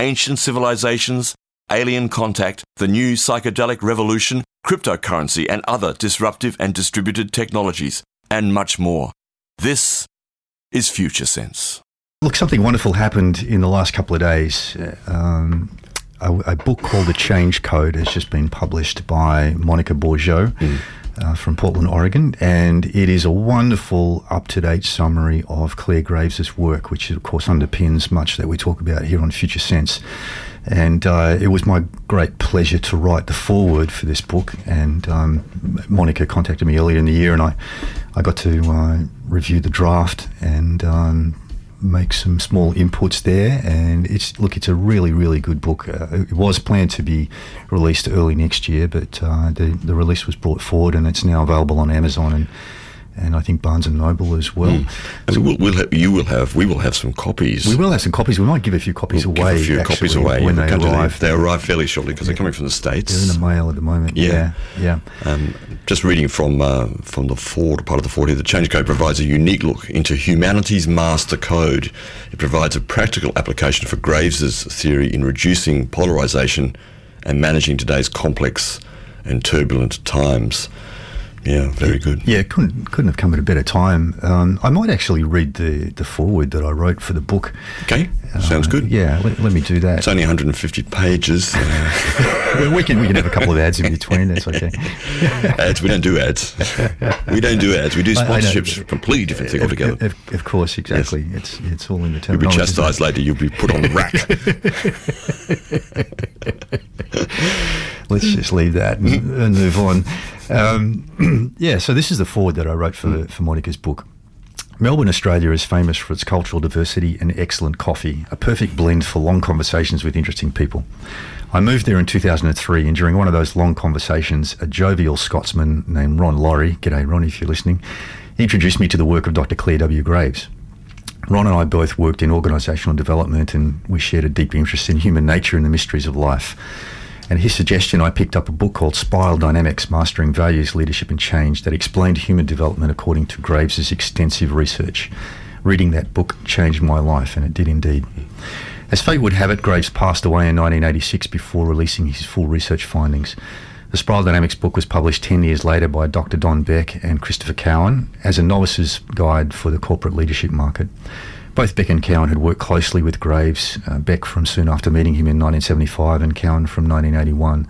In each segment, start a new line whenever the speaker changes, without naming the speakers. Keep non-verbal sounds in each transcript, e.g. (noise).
ancient civilizations, alien contact, the new psychedelic revolution, cryptocurrency, and other disruptive and distributed technologies, and much more. This is Future Sense.
Look, something wonderful happened in the last couple of days. Um, a, a, book called The Change Code has just been published by Monica Bourgeau. Mm. Uh, from Portland, Oregon, and it is a wonderful, up to date summary of Clare Graves' work, which of course underpins much that we talk about here on Future Sense. And uh, it was my great pleasure to write the foreword for this book. And um, Monica contacted me earlier in the year, and I, I got to uh, review the draft and um, make some small inputs there. And it's look, it's a really, really good book. Uh, it was planned to be released early next year, but uh, the the release was brought forward, and it's now available on Amazon and and I think Barnes and Noble as well. Mm.
And so we'll, we'll have, you will have, we will have some copies.
We will have some copies. We might give a few copies
we'll
away.
a few
actually,
copies away
when they arrive.
They arrive fairly shortly because yeah. they're coming from the states.
They're in the mail at the moment. Yeah, yeah. yeah. Um,
just reading from uh, from the Ford part of the Ford here, the Change Code provides a unique look into humanity's master code. It provides a practical application for Graves's theory in reducing polarization and managing today's complex and turbulent times. Yeah, very good.
Yeah, couldn't couldn't have come at a better time. Um, I might actually read the the foreword that I wrote for the book.
Okay, sounds uh, good.
Yeah, let, let, me do that.
It's only 150 pages. (laughs)
We can we can have a couple of ads in between. That's okay. (laughs)
ads? We don't do ads. We don't do ads. We do sponsorships. completely different thing altogether.
Of, of course, exactly. Yes. It's it's all in the
terminology. You'll be chastised later. You'll be put on the rack. (laughs)
Let's just leave that and, and move on. Um, (clears throat) yeah, so this is the foreword that I wrote for, mm. for Monica's book. Melbourne, Australia is famous for its cultural diversity and excellent coffee, a perfect blend for long conversations with interesting people. I moved there in 2003, and during one of those long conversations, a jovial Scotsman named Ron Laurie, g'day Ron if you're listening, introduced me to the work of Dr. Clare W. Graves. Ron and I both worked in organisational development, and we shared a deep interest in human nature and the mysteries of life. And his suggestion, I picked up a book called Spiral Dynamics Mastering Values, Leadership and Change that explained human development according to Graves's extensive research. Reading that book changed my life, and it did indeed. As fate would have it, Graves passed away in 1986 before releasing his full research findings. The Spiral Dynamics book was published 10 years later by Dr. Don Beck and Christopher Cowan as a novice's guide for the corporate leadership market. Both Beck and Cowan had worked closely with Graves, uh, Beck from soon after meeting him in 1975 and Cowan from 1981.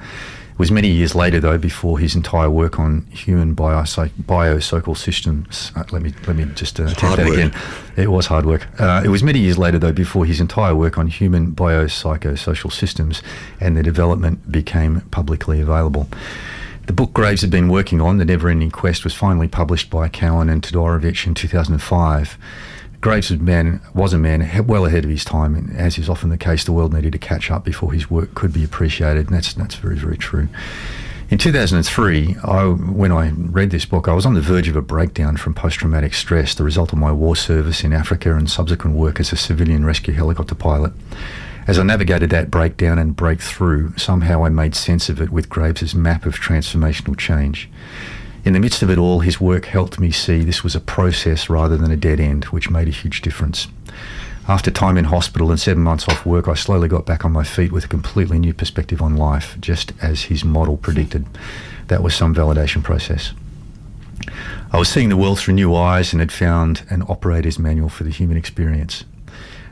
It was many years later, though, before his entire work on human biopsychosocial systems. Uh, let me let me just uh, attempt that work. again. It was hard work. Uh, it was many years later, though, before his entire work on human biopsychosocial systems and their development became publicly available. The book Graves had been working on, The Never Ending Quest, was finally published by Cowan and Todorovic in 2005. Graves was, man, was a man well ahead of his time, and as is often the case, the world needed to catch up before his work could be appreciated, and that's that's very very true. In 2003, I, when I read this book, I was on the verge of a breakdown from post-traumatic stress, the result of my war service in Africa and subsequent work as a civilian rescue helicopter pilot. As I navigated that breakdown and breakthrough, somehow I made sense of it with Graves's map of transformational change. In the midst of it all, his work helped me see this was a process rather than a dead end, which made a huge difference. After time in hospital and seven months off work, I slowly got back on my feet with a completely new perspective on life, just as his model predicted. That was some validation process. I was seeing the world through new eyes and had found an operator's manual for the human experience.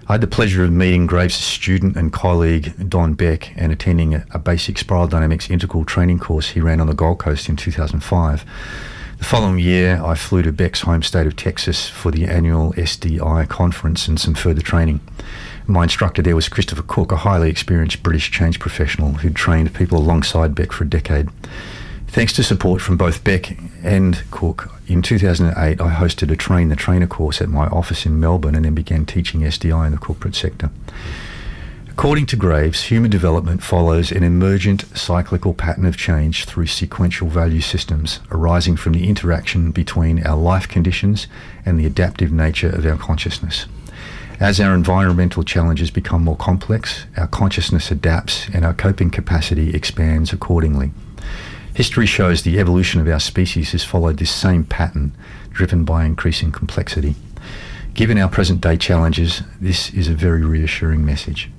I had the pleasure of meeting Graves' student and colleague Don Beck and attending a, a, basic spiral dynamics integral training course he ran on the Gold Coast in 2005. The following year, I flew to Beck's home state of Texas for the annual SDI conference and some further training. My instructor there was Christopher Cook, a highly experienced British change professional who'd trained people alongside Beck for a decade. Thanks to support from both Beck and Cook, in 2008 I hosted a Train the Trainer course at my office in Melbourne and then began teaching SDI in the corporate sector. According to Graves, human development follows an emergent cyclical pattern of change through sequential value systems arising from the interaction between our life conditions and the adaptive nature of our consciousness. As our environmental challenges become more complex, our consciousness adapts and our coping capacity expands accordingly. History shows the evolution of our species has followed this same pattern, driven by increasing complexity. Given our present day challenges, this is a very reassuring message.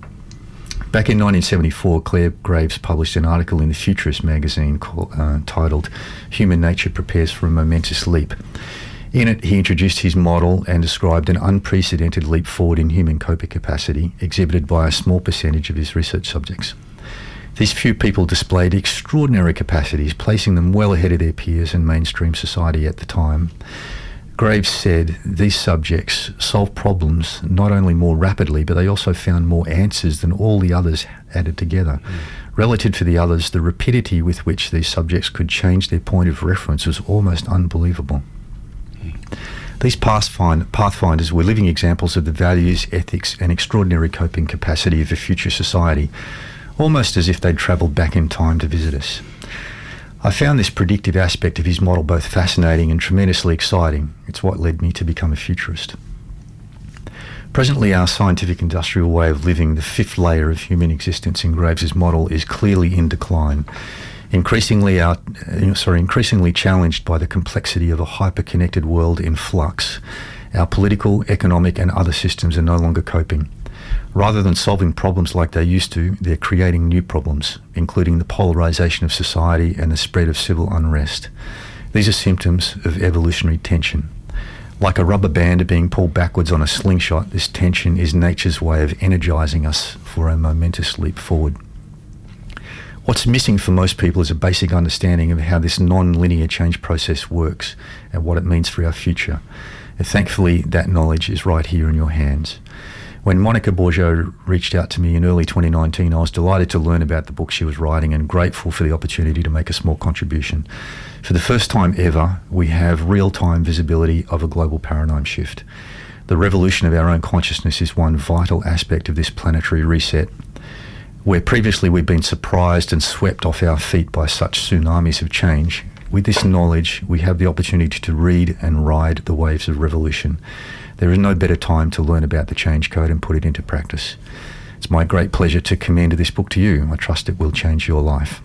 Back in 1974, Clare Graves published an article in the Futurist magazine called, uh, titled Human Nature Prepares for a Momentous Leap. In it, he introduced his model and described an unprecedented leap forward in human coping capacity exhibited by a small percentage of his research subjects. These few people displayed extraordinary capacities, placing them well ahead of their peers in mainstream society at the time. Graves said these subjects solved problems not only more rapidly, but they also found more answers than all the others added together. Mm. Relative to the others, the rapidity with which these subjects could change their point of reference was almost unbelievable. These pathfinders were living examples of the values, ethics, and extraordinary coping capacity of a future society, almost as if they'd travelled back in time to visit us. I found this predictive aspect of his model both fascinating and tremendously exciting. It's what led me to become a futurist. Presently, our scientific industrial way of living, the fifth layer of human existence in Graves's model, is clearly in decline increasingly uh, sorry, increasingly challenged by the complexity of a hyper-connected world in flux. Our political, economic, and other systems are no longer coping. Rather than solving problems like they used to, they're creating new problems, including the polarization of society and the spread of civil unrest. These are symptoms of evolutionary tension. Like a rubber band being pulled backwards on a slingshot, this tension is nature's way of energizing us for a momentous leap forward. What's missing for most people is a basic understanding of how this non-linear change process works and what it means for our future. And thankfully, that knowledge is right here in your hands. When Monica Bourgeau reached out to me in early 2019, I was delighted to learn about the book she was writing and grateful for the opportunity to make a small contribution. For the first time ever, we have real time visibility of a global paradigm shift. The revolution of our own consciousness is one vital aspect of this planetary reset where previously we've been surprised and swept off our feet by such tsunamis of change, with this knowledge, we have the opportunity to read and ride the waves of revolution. There is no better time to learn about the change code and put it into practice. It's my great pleasure to commend this book to you. I trust it will change your life.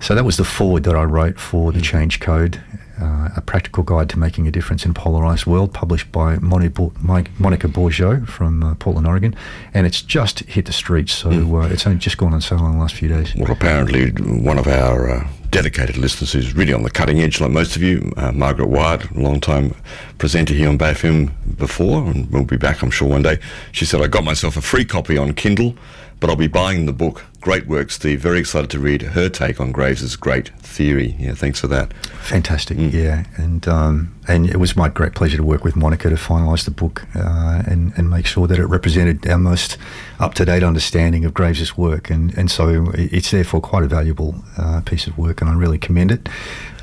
So that was the foreword that I wrote for the change code uh, a practical guide to making a difference in a polarized world, published by Monica Bourgeau from uh, Portland, Oregon, and it's just hit the streets. So mm. uh, it's only just gone on sale in the last few days.
Well, apparently one of our uh, dedicated listeners who's really on the cutting edge, like most of you, uh, Margaret Wyatt, long time presenter here on Bay FM before, and we'll be back, I'm sure, one day. She said, I got myself a free copy on Kindle, but I'll be buying the book Great work, Steve. Very excited to read her take on Graves's great theory. Yeah, thanks for that.
Fantastic. Mm. Yeah, and um, and it was my great pleasure to work with Monica to finalise the book uh, and and make sure that it represented our most up to date understanding of Graves's work. And and so it's therefore quite a valuable uh, piece of work, and I really commend it.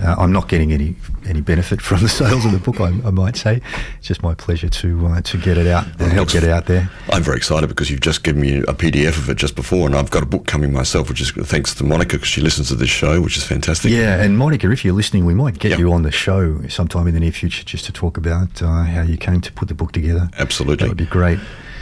Uh, I'm not getting any any benefit (laughs) from the sales of the book. I, I might say it's just my pleasure to uh, to get it out and help get it out there.
I'm very excited because you've just given me a PDF of it just before, and I've got a book coming myself, which is thanks to Monica because she listens to this show, which is fantastic.
Yeah, and Monica, if you're listening, we might get yep. you on the show sometime in the near future just to talk about uh, how you came to put the book together.
Absolutely,
that would be great.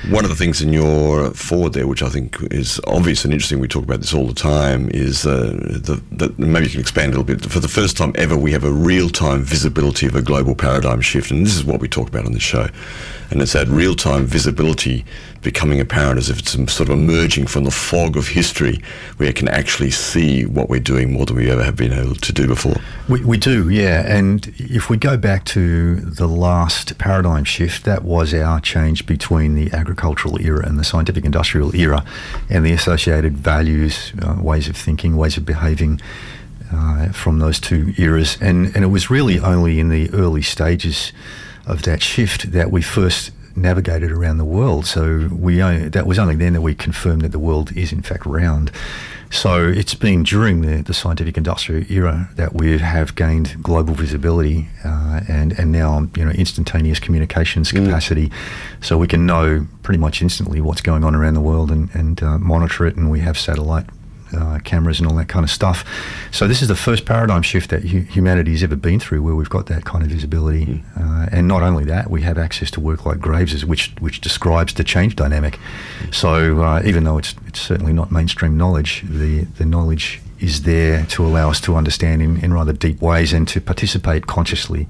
One of the things in your foreword there, which I think is obvious and interesting, we talk about this all the time, is uh, the, maybe you can expand a little bit. For the first time ever, we have a real-time visibility of a global paradigm shift, and this is what we talk about on this show. And it's that real-time visibility becoming apparent as if it's sort of emerging from the fog of history where you can actually see what we're doing more than we ever have been able to do before.
We, we do, yeah. And if we go back to the last paradigm shift, that was our change between the agricultural era and the scientific industrial era and the associated values, uh, ways of thinking, ways of behaving. Uh, from those two eras, and and it was really only in the early stages of that shift that we first navigated around the world. So we that was only then that we confirmed that the world is in fact round. So it's been during the, the scientific industrial era that we have gained global visibility uh, and and now you know instantaneous communications mm. capacity, so we can know pretty much instantly what's going on around the world and and uh, monitor it. And we have satellite uh, cameras and all that kind of stuff. So this is the first paradigm shift that hu- humanity's ever been through, where we've got that kind of visibility. Mm. Uh, and not only that, we have access to work like Graves's, which which describes the change dynamic. So uh, even though it's it's certainly not mainstream knowledge, the the knowledge is there to allow us to understand in, in rather deep ways and to participate consciously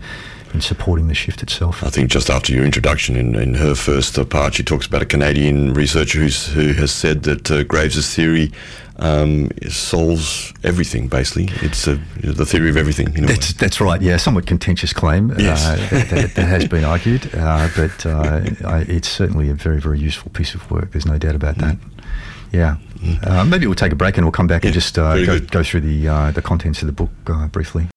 in supporting the shift itself.
I think just after your introduction, in, in her first part, she talks about a Canadian researcher who's, who has said that uh, Graves's theory um, solves everything. Basically, it's a, the theory of everything.
that's that's right. Yeah, somewhat contentious claim uh, yes. uh, that, that, has been argued, uh, but uh, (laughs) I, it's certainly a very very useful piece of work. There's no doubt about that. Mm. Yeah. Uh, maybe we'll take a break and we'll come back yeah, and just uh, go, go, through the the contents of the book briefly.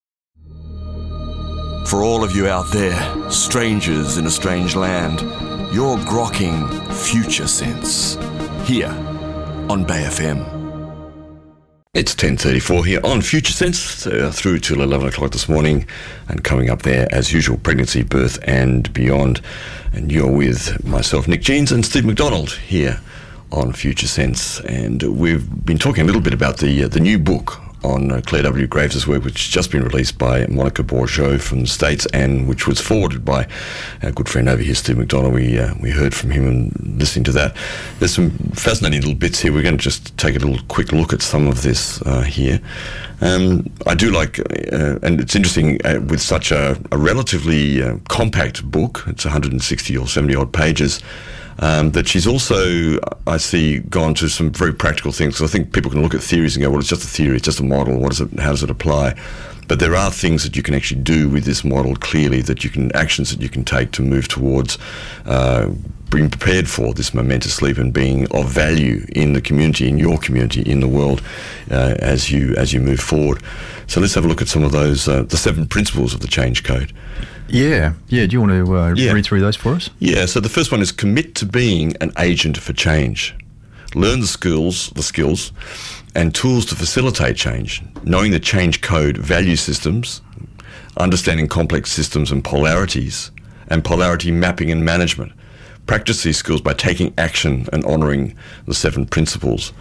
For all of you out there, strangers in a strange land, you're grokking Future Sense here on Bay FM.
It's 10.34 here on Future Sense uh, through till 11 o'clock this morning and coming up there as usual pregnancy, birth and beyond. And you're with myself, Nick Jeans and Steve McDonald here on Future Sense. And we've been talking a little bit about the, uh, the new book on uh, Clare W. Graves' work, which has just been released by Monica Bourgeau from the States and which was forwarded by our good friend over here, Steve McDonald. We, uh, we heard from him and listening to that. There's some fascinating little bits here. We're going to just take a little quick look at some of this uh, here. Um, I do like, uh, and it's interesting uh, with such a, a relatively compact book, it's 160 or 70 odd pages. Um, that she's also, I see, gone to some very practical things. Because I think people can look at theories and go, well, it's just a theory, it's just a model. What is it? How does it apply? But there are things that you can actually do with this model clearly, that you can actions that you can take to move towards uh, being prepared for this momentous leap and being of value in the community, in your community, in the world, uh, as you as you move forward. So let's have a look at some of those, uh, the seven principles of the change code.
Yeah, yeah. Do you want to uh, yeah. read through those for us?
Yeah. So the first one is commit to being an agent for change. Learn the skills, the skills, and tools to facilitate change. Knowing the change code value systems, understanding complex systems and polarities, and polarity mapping and management. Practice these skills by taking action and honouring the seven principles.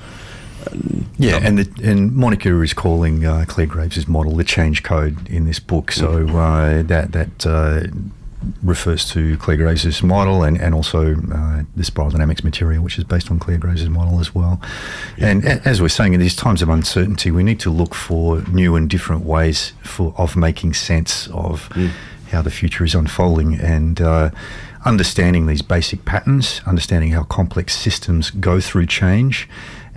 Yeah, and the, and Monica is calling uh, Clare Graves' model the change code in this book. So mm-hmm. uh, that that uh, refers to Clare Graves' model and, and also uh, the spiral dynamics material, which is based on Clare Graves' model as well. Yeah. And a, as we're saying, in these times of uncertainty, we need to look for new and different ways for of making sense of mm. how the future is unfolding and uh, understanding these basic patterns, understanding how complex systems go through change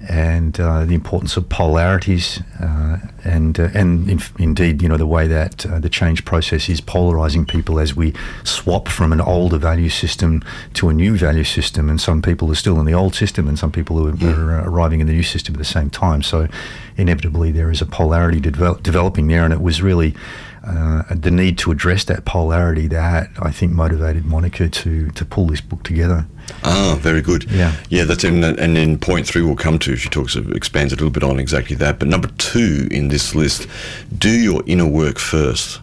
and uh, the importance of polarities, uh, and uh, and in, indeed, you know, the way that uh, the change process is polarizing people as we swap from an older value system to a new value system, and some people are still in the old system, and some people are, yeah. are uh, arriving in the new system at the same time. So, inevitably, there is a polarity develop, developing there, and it was really. Uh, the need to address that polarity that I think motivated Monica to to pull this book together.
Ah, very good.
Yeah,
yeah. That's in, and in point three we'll come to. She talks expands a little bit on exactly that. But number two in this list, do your inner work first.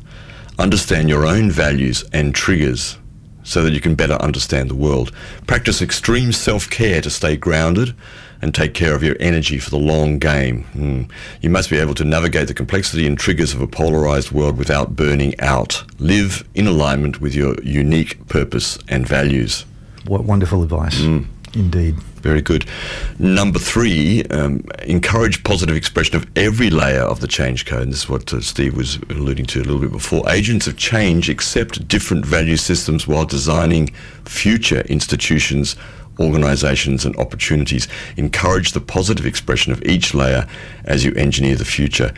Understand your own values and triggers so that you can better understand the world. Practice extreme self-care to stay grounded and take care of your energy for the long game. Mm. You must be able to navigate the complexity and triggers of a polarized world without burning out. Live in alignment with your unique purpose and values.
What wonderful advice. Mm. Indeed.
Very good. Number three, um, encourage positive expression of every layer of the change code. And this is what uh, Steve was alluding to a little bit before. Agents of change accept different value systems while designing future institutions organisations and opportunities. Encourage the positive expression of each layer as you engineer the future.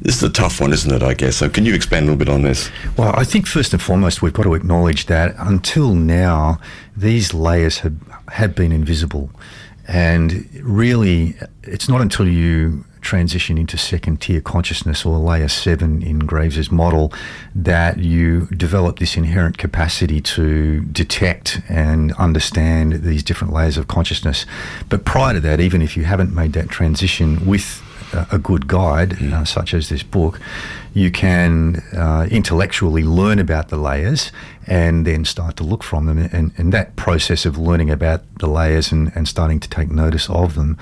This is a tough one, isn't it, I guess? So can you expand a little bit on this?
Well, I think first and foremost, we've got to acknowledge that until now, these layers have, have been invisible. And really, it's not until you transition into second tier consciousness or layer seven in Graves's model, that you develop this inherent capacity to detect and understand these different layers of consciousness. But prior to that, even if you haven't made that transition with a good guide, mm. uh, such as this book, you can uh, intellectually learn about the layers and then start to look from them. And, and that process of learning about the layers and, and starting to take notice of them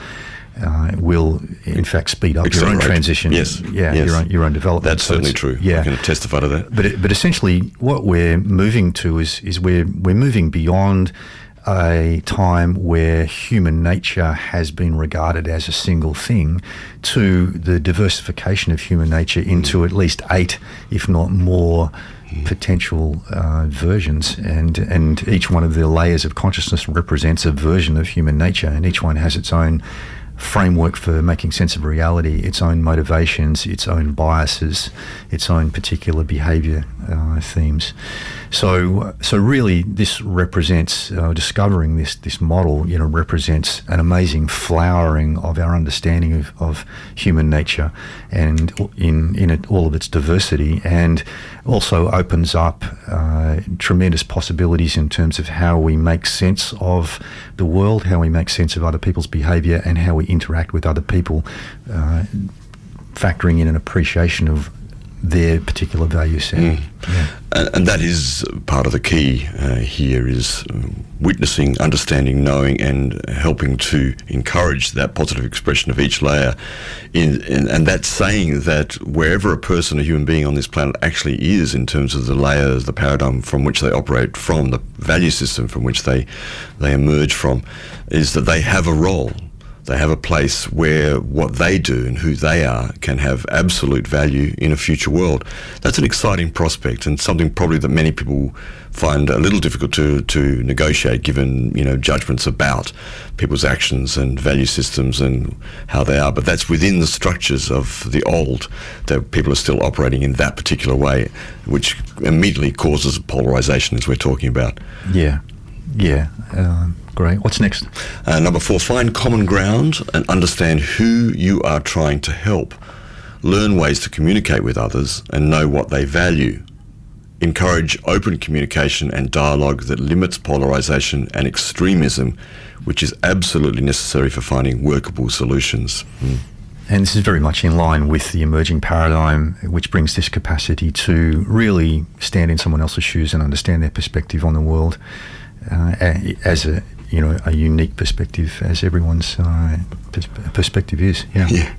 uh, will, in fact, speed up Accelerate. your own transition.
Yes.
Yeah,
yes.
Your, own, your own development.
That's so certainly true. Yeah. I can testify to that.
But, but essentially, what we're moving to is, is we're, we're moving beyond a time where human nature has been regarded as a single thing to the diversification of human nature into at least eight, if not more, potential uh, versions, and and each one of the layers of consciousness represents a version of human nature, and each one has its own framework for making sense of reality, its own motivations, its own biases, its own particular behaviour uh, themes. So, so really, this represents uh, discovering this this model. You know, represents an amazing flowering of our understanding of, of human nature, and in in it, all of its diversity, and also opens up uh, tremendous possibilities in terms of how we make sense of the world, how we make sense of other people's behaviour, and how we interact with other people, uh, factoring in an appreciation of their particular value set. Mm.
Yeah. And, and, that is part of the key uh, here is um, witnessing, understanding, knowing, and helping to encourage that positive expression of each layer. In, in, and that's saying that wherever a person, a human being on this planet actually is in terms of the layers, the paradigm from which they operate from, the value system from which they, they emerge from, is that they have a role they have a place where what they do and who they are can have absolute value in a future world. That's an exciting prospect and something probably that many people find a little difficult to, to negotiate given, you know, judgments about people's actions and value systems and how they are. But that's within the structures of the old that people are still operating in that particular way, which immediately causes polarization as we're talking about.
Yeah. Yeah. Um Great. What's next?
Uh, number four, find common ground and understand who you are trying to help. Learn ways to communicate with others and know what they value. Encourage open communication and dialogue that limits polarization and extremism, which is absolutely necessary for finding workable solutions. Mm.
And this is very much in line with the emerging paradigm, which brings this capacity to really stand in someone else's shoes and understand their perspective on the world uh, as a you know a unique perspective as everyone's uh, perspective is. Yeah. (laughs) yeah.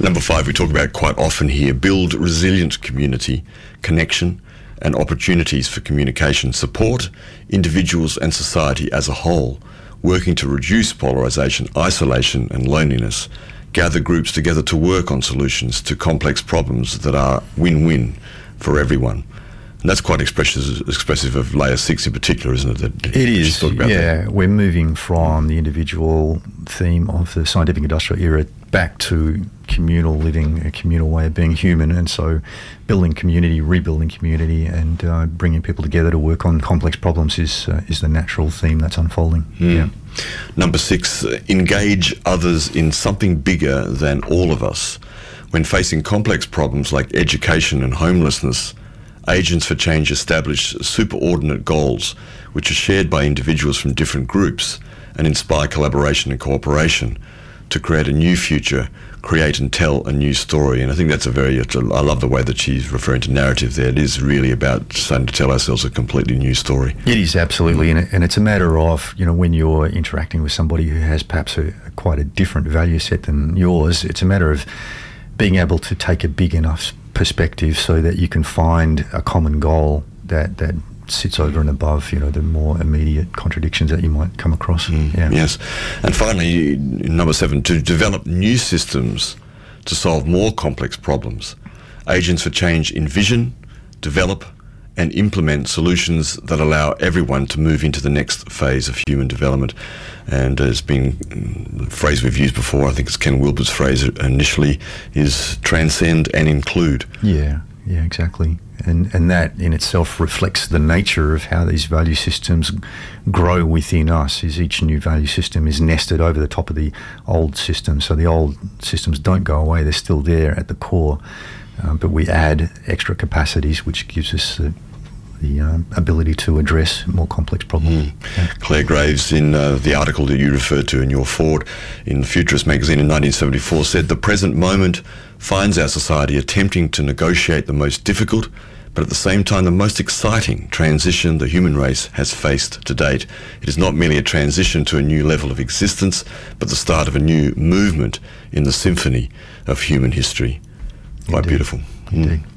Number five, we talk about quite often here: build resilient community, connection, and opportunities for communication. Support individuals and society as a whole, working to reduce polarization, isolation, and loneliness. Gather groups together to work on solutions to complex problems that are win-win for everyone. And that's quite expressive, expressive of layer six in particular, isn't it?
That it is. Yeah, that. we're moving from the individual theme of the scientific industrial era back to communal living, a communal way of being human, and so building community, rebuilding community, and uh, bringing people together to work on complex problems is uh, is the natural theme that's unfolding. Mm. Yeah.
Number six, engage others in something bigger than all of us. When facing complex problems like education and homelessness, Agents for Change establish superordinate goals which are shared by individuals from different groups and inspire collaboration and cooperation to create a new future, create and tell a new story. And I think that's a very, I love the way that she's referring to narrative there. It is really about starting to tell ourselves a completely new story.
It is absolutely, and, it's a matter of, you know, when you're interacting with somebody who has perhaps a quite a different value set than yours, it's a matter of being able to take a big enough perspective so that you can find a common goal that, that sits over and above, you know, the more immediate contradictions that you might come across.
Mm, yeah. Yes. And finally, number seven, to develop new systems to solve more complex problems. Agents for Change envision, develop, and implement solutions that allow everyone to move into the next phase of human development. And it's been mm, the phrase we've used before, I think it's Ken Wilber's phrase initially, is transcend and include.
Yeah, Yeah, exactly. And and that in itself reflects the nature of how these value systems grow within us. Is each new value system is nested over the top of the old system, so the old systems don't go away; they're still there at the core. Um, but we add extra capacities, which gives us the the um, ability to address more complex problems. Mm.
Yeah. Clare Graves, in uh, the article that you referred to in your Ford in Futurist magazine in 1974, said the present moment finds our society attempting to negotiate the most difficult, but at the same time the most exciting transition the human race has faced to date. It is not merely a transition to a new level of existence, but the start of a new movement in the symphony of human history. Quite beautiful.
Indeed.
Mm.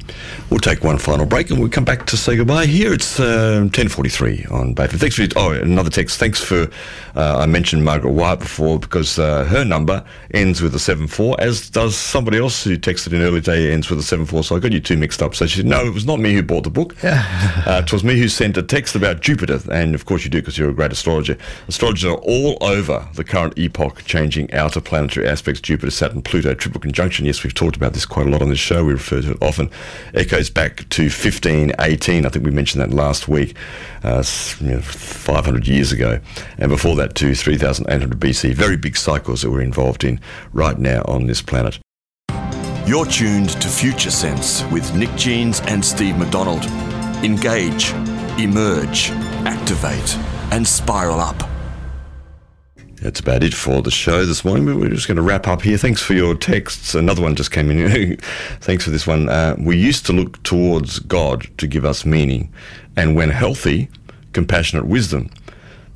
We'll take one final break and we'll come back to say goodbye. Here it's uh, 10.43 on Bay FM. Thanks for, oh, another text. Thanks for, uh, I mentioned Margaret White before because uh, her number ends with a 7-4, as does somebody else who texted in early day ends with a 7-4. So I got you two mixed up. So she said, no, it was not me who bought the book. (laughs) uh, it was me who sent a text about Jupiter. And of course you do because you're a great astrologer. Astrologers are all over the current epoch changing outer planetary aspects, Jupiter, Saturn, Pluto, triple conjunction. Yes, we've talked about this quite a lot on this show. We refer to it often. Echoes back to 1518. I think we mentioned that last week, uh, you know, 500 years ago. And before that to 3800 BC. Very big cycles that we're involved in right now on this planet.
You're tuned to Future Sense with Nick Jeans and Steve McDonald. Engage, emerge, activate, and spiral up.
That's about it for the show this morning. We're just going to wrap up here. Thanks for your texts. Another one just came in. (laughs) Thanks for this one. Uh, we used to look towards God to give us meaning, and when healthy, compassionate wisdom.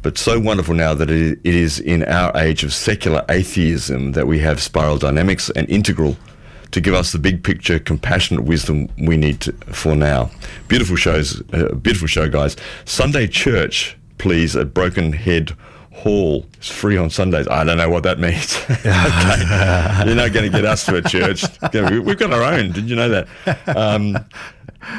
But so wonderful now that it is in our age of secular atheism that we have spiral dynamics and integral to give us the big picture, compassionate wisdom we need to, for now. Beautiful shows, uh, beautiful show, guys. Sunday church, please, at Broken Head Hall is free on Sundays. I don't know what that means. (laughs) (laughs) okay. You're not going to get us to a church. (laughs) We've got our own. Did you know that? Um,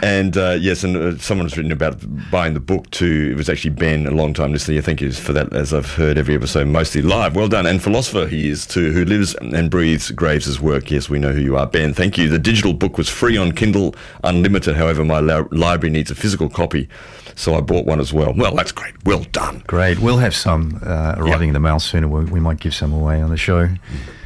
and uh, yes, and uh, someone's written about buying the book too. It was actually Ben, a long time listener. Thank you for that, as I've heard every episode, mostly live. Well done. And philosopher he is too, who lives and breathes Graves' work. Yes, we know who you are, Ben. Thank you. The digital book was free on Kindle Unlimited. However, my la- library needs a physical copy. So I bought one as well. Well, that's great. Well done.
Great. We'll have some uh, arriving yep. in the mail soon. We, we might give some away on the show.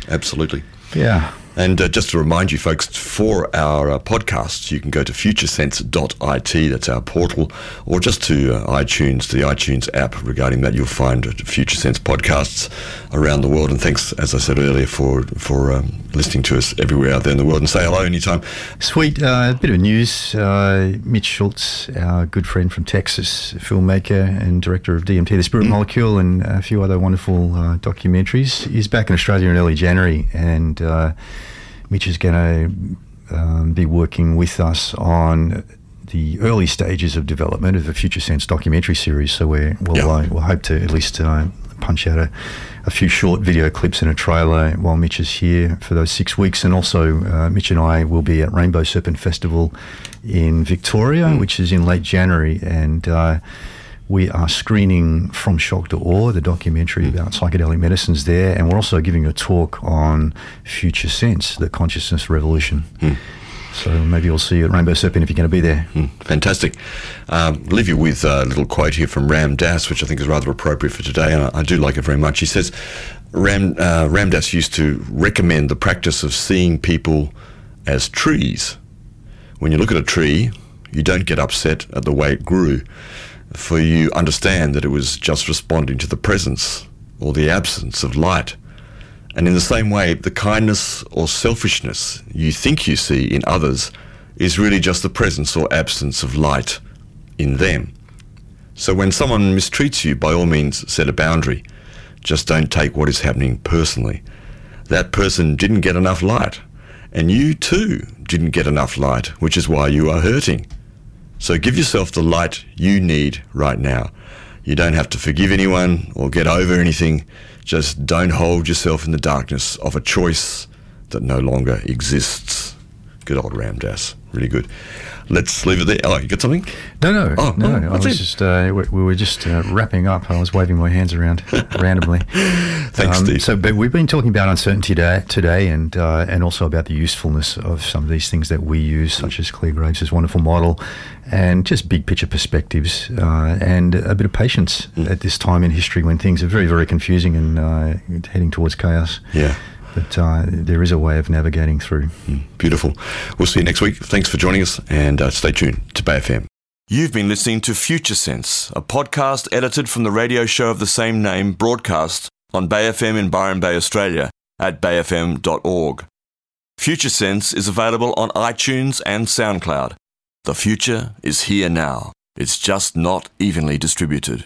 Absolutely.
Yeah.
And uh, just to remind you, folks, for our uh, podcasts, you can go to futuresense.it, that's our portal, or just to uh, iTunes, to the iTunes app. Regarding that, you'll find Future Sense podcasts around the world. And thanks, as I said earlier, for for um, listening to us everywhere out there in the world. And say hello anytime.
Sweet. Uh, a bit of news. Uh, Mitch Schultz, our good friend from Texas, filmmaker and director of DMT, The Spirit mm. Molecule, and a few other wonderful uh, documentaries, is back in Australia in early January. And Mitch is going to um, be working with us on the early stages of development of the Future Sense documentary series. So we're, we'll, yeah. uh, we'll hope to at least uh, punch out a, a, few short video clips and a trailer while Mitch is here for those six weeks. And also, uh, Mitch and I will be at Rainbow Serpent Festival in Victoria, mm. which is in late January. And uh, we are screening From Shock to Awe, the documentary mm. about psychedelic medicines there, and we're also giving a talk on Future Sense, the consciousness revolution. Mm. So maybe you'll see you at Rainbow Serpent if you're going to be there.
Mm, fantastic. Um, leave you with a little quote here from Ram Dass, which I think is rather appropriate for today, and I, I do like it very much. He says, Ram, uh, Ram Dass used to recommend the practice of seeing people as trees. When you look at a tree, you don't get upset at the way it grew for you understand that it was just responding to the presence or the absence of light. And in the same way, the kindness or selfishness you think you see in others is really just the presence or absence of light in them. So when someone mistreats you, by all means set a boundary. Just don't take what is happening personally. That person didn't get enough light, and you too didn't get enough light, which is why you are hurting. So give yourself the light you need right now. You don't have to forgive anyone or get over anything. Just don't hold yourself in the darkness of a choice that no longer exists.
Good old Ram Dass. Really good. Let's leave it there. Oh, you got something?
No, no,
Oh,
no.
oh,
I was
it.
just uh, we, we were just uh, wrapping up. I was waving my hands around (laughs) randomly.
Thanks,
Um,
Steve.
So, but we've been talking about uncertainty today, today and uh, and also about the usefulness of some of these things that we use, such as Clare Graves' wonderful model, and just big picture perspectives uh, and a bit of patience
Mm.
at this time in history when things are very, very confusing and uh, heading towards chaos.
Yeah.
But uh, there is a way of navigating through.
Beautiful. We'll see you next week. Thanks for joining us and uh, stay tuned to Bay FM.
You've been listening to Future Sense, a podcast edited from the radio show of the same name, broadcast on Bay FM in Byron Bay, Australia, at bayfm.org. Future Sense is available on iTunes and SoundCloud. The future is here now. It's just not evenly distributed.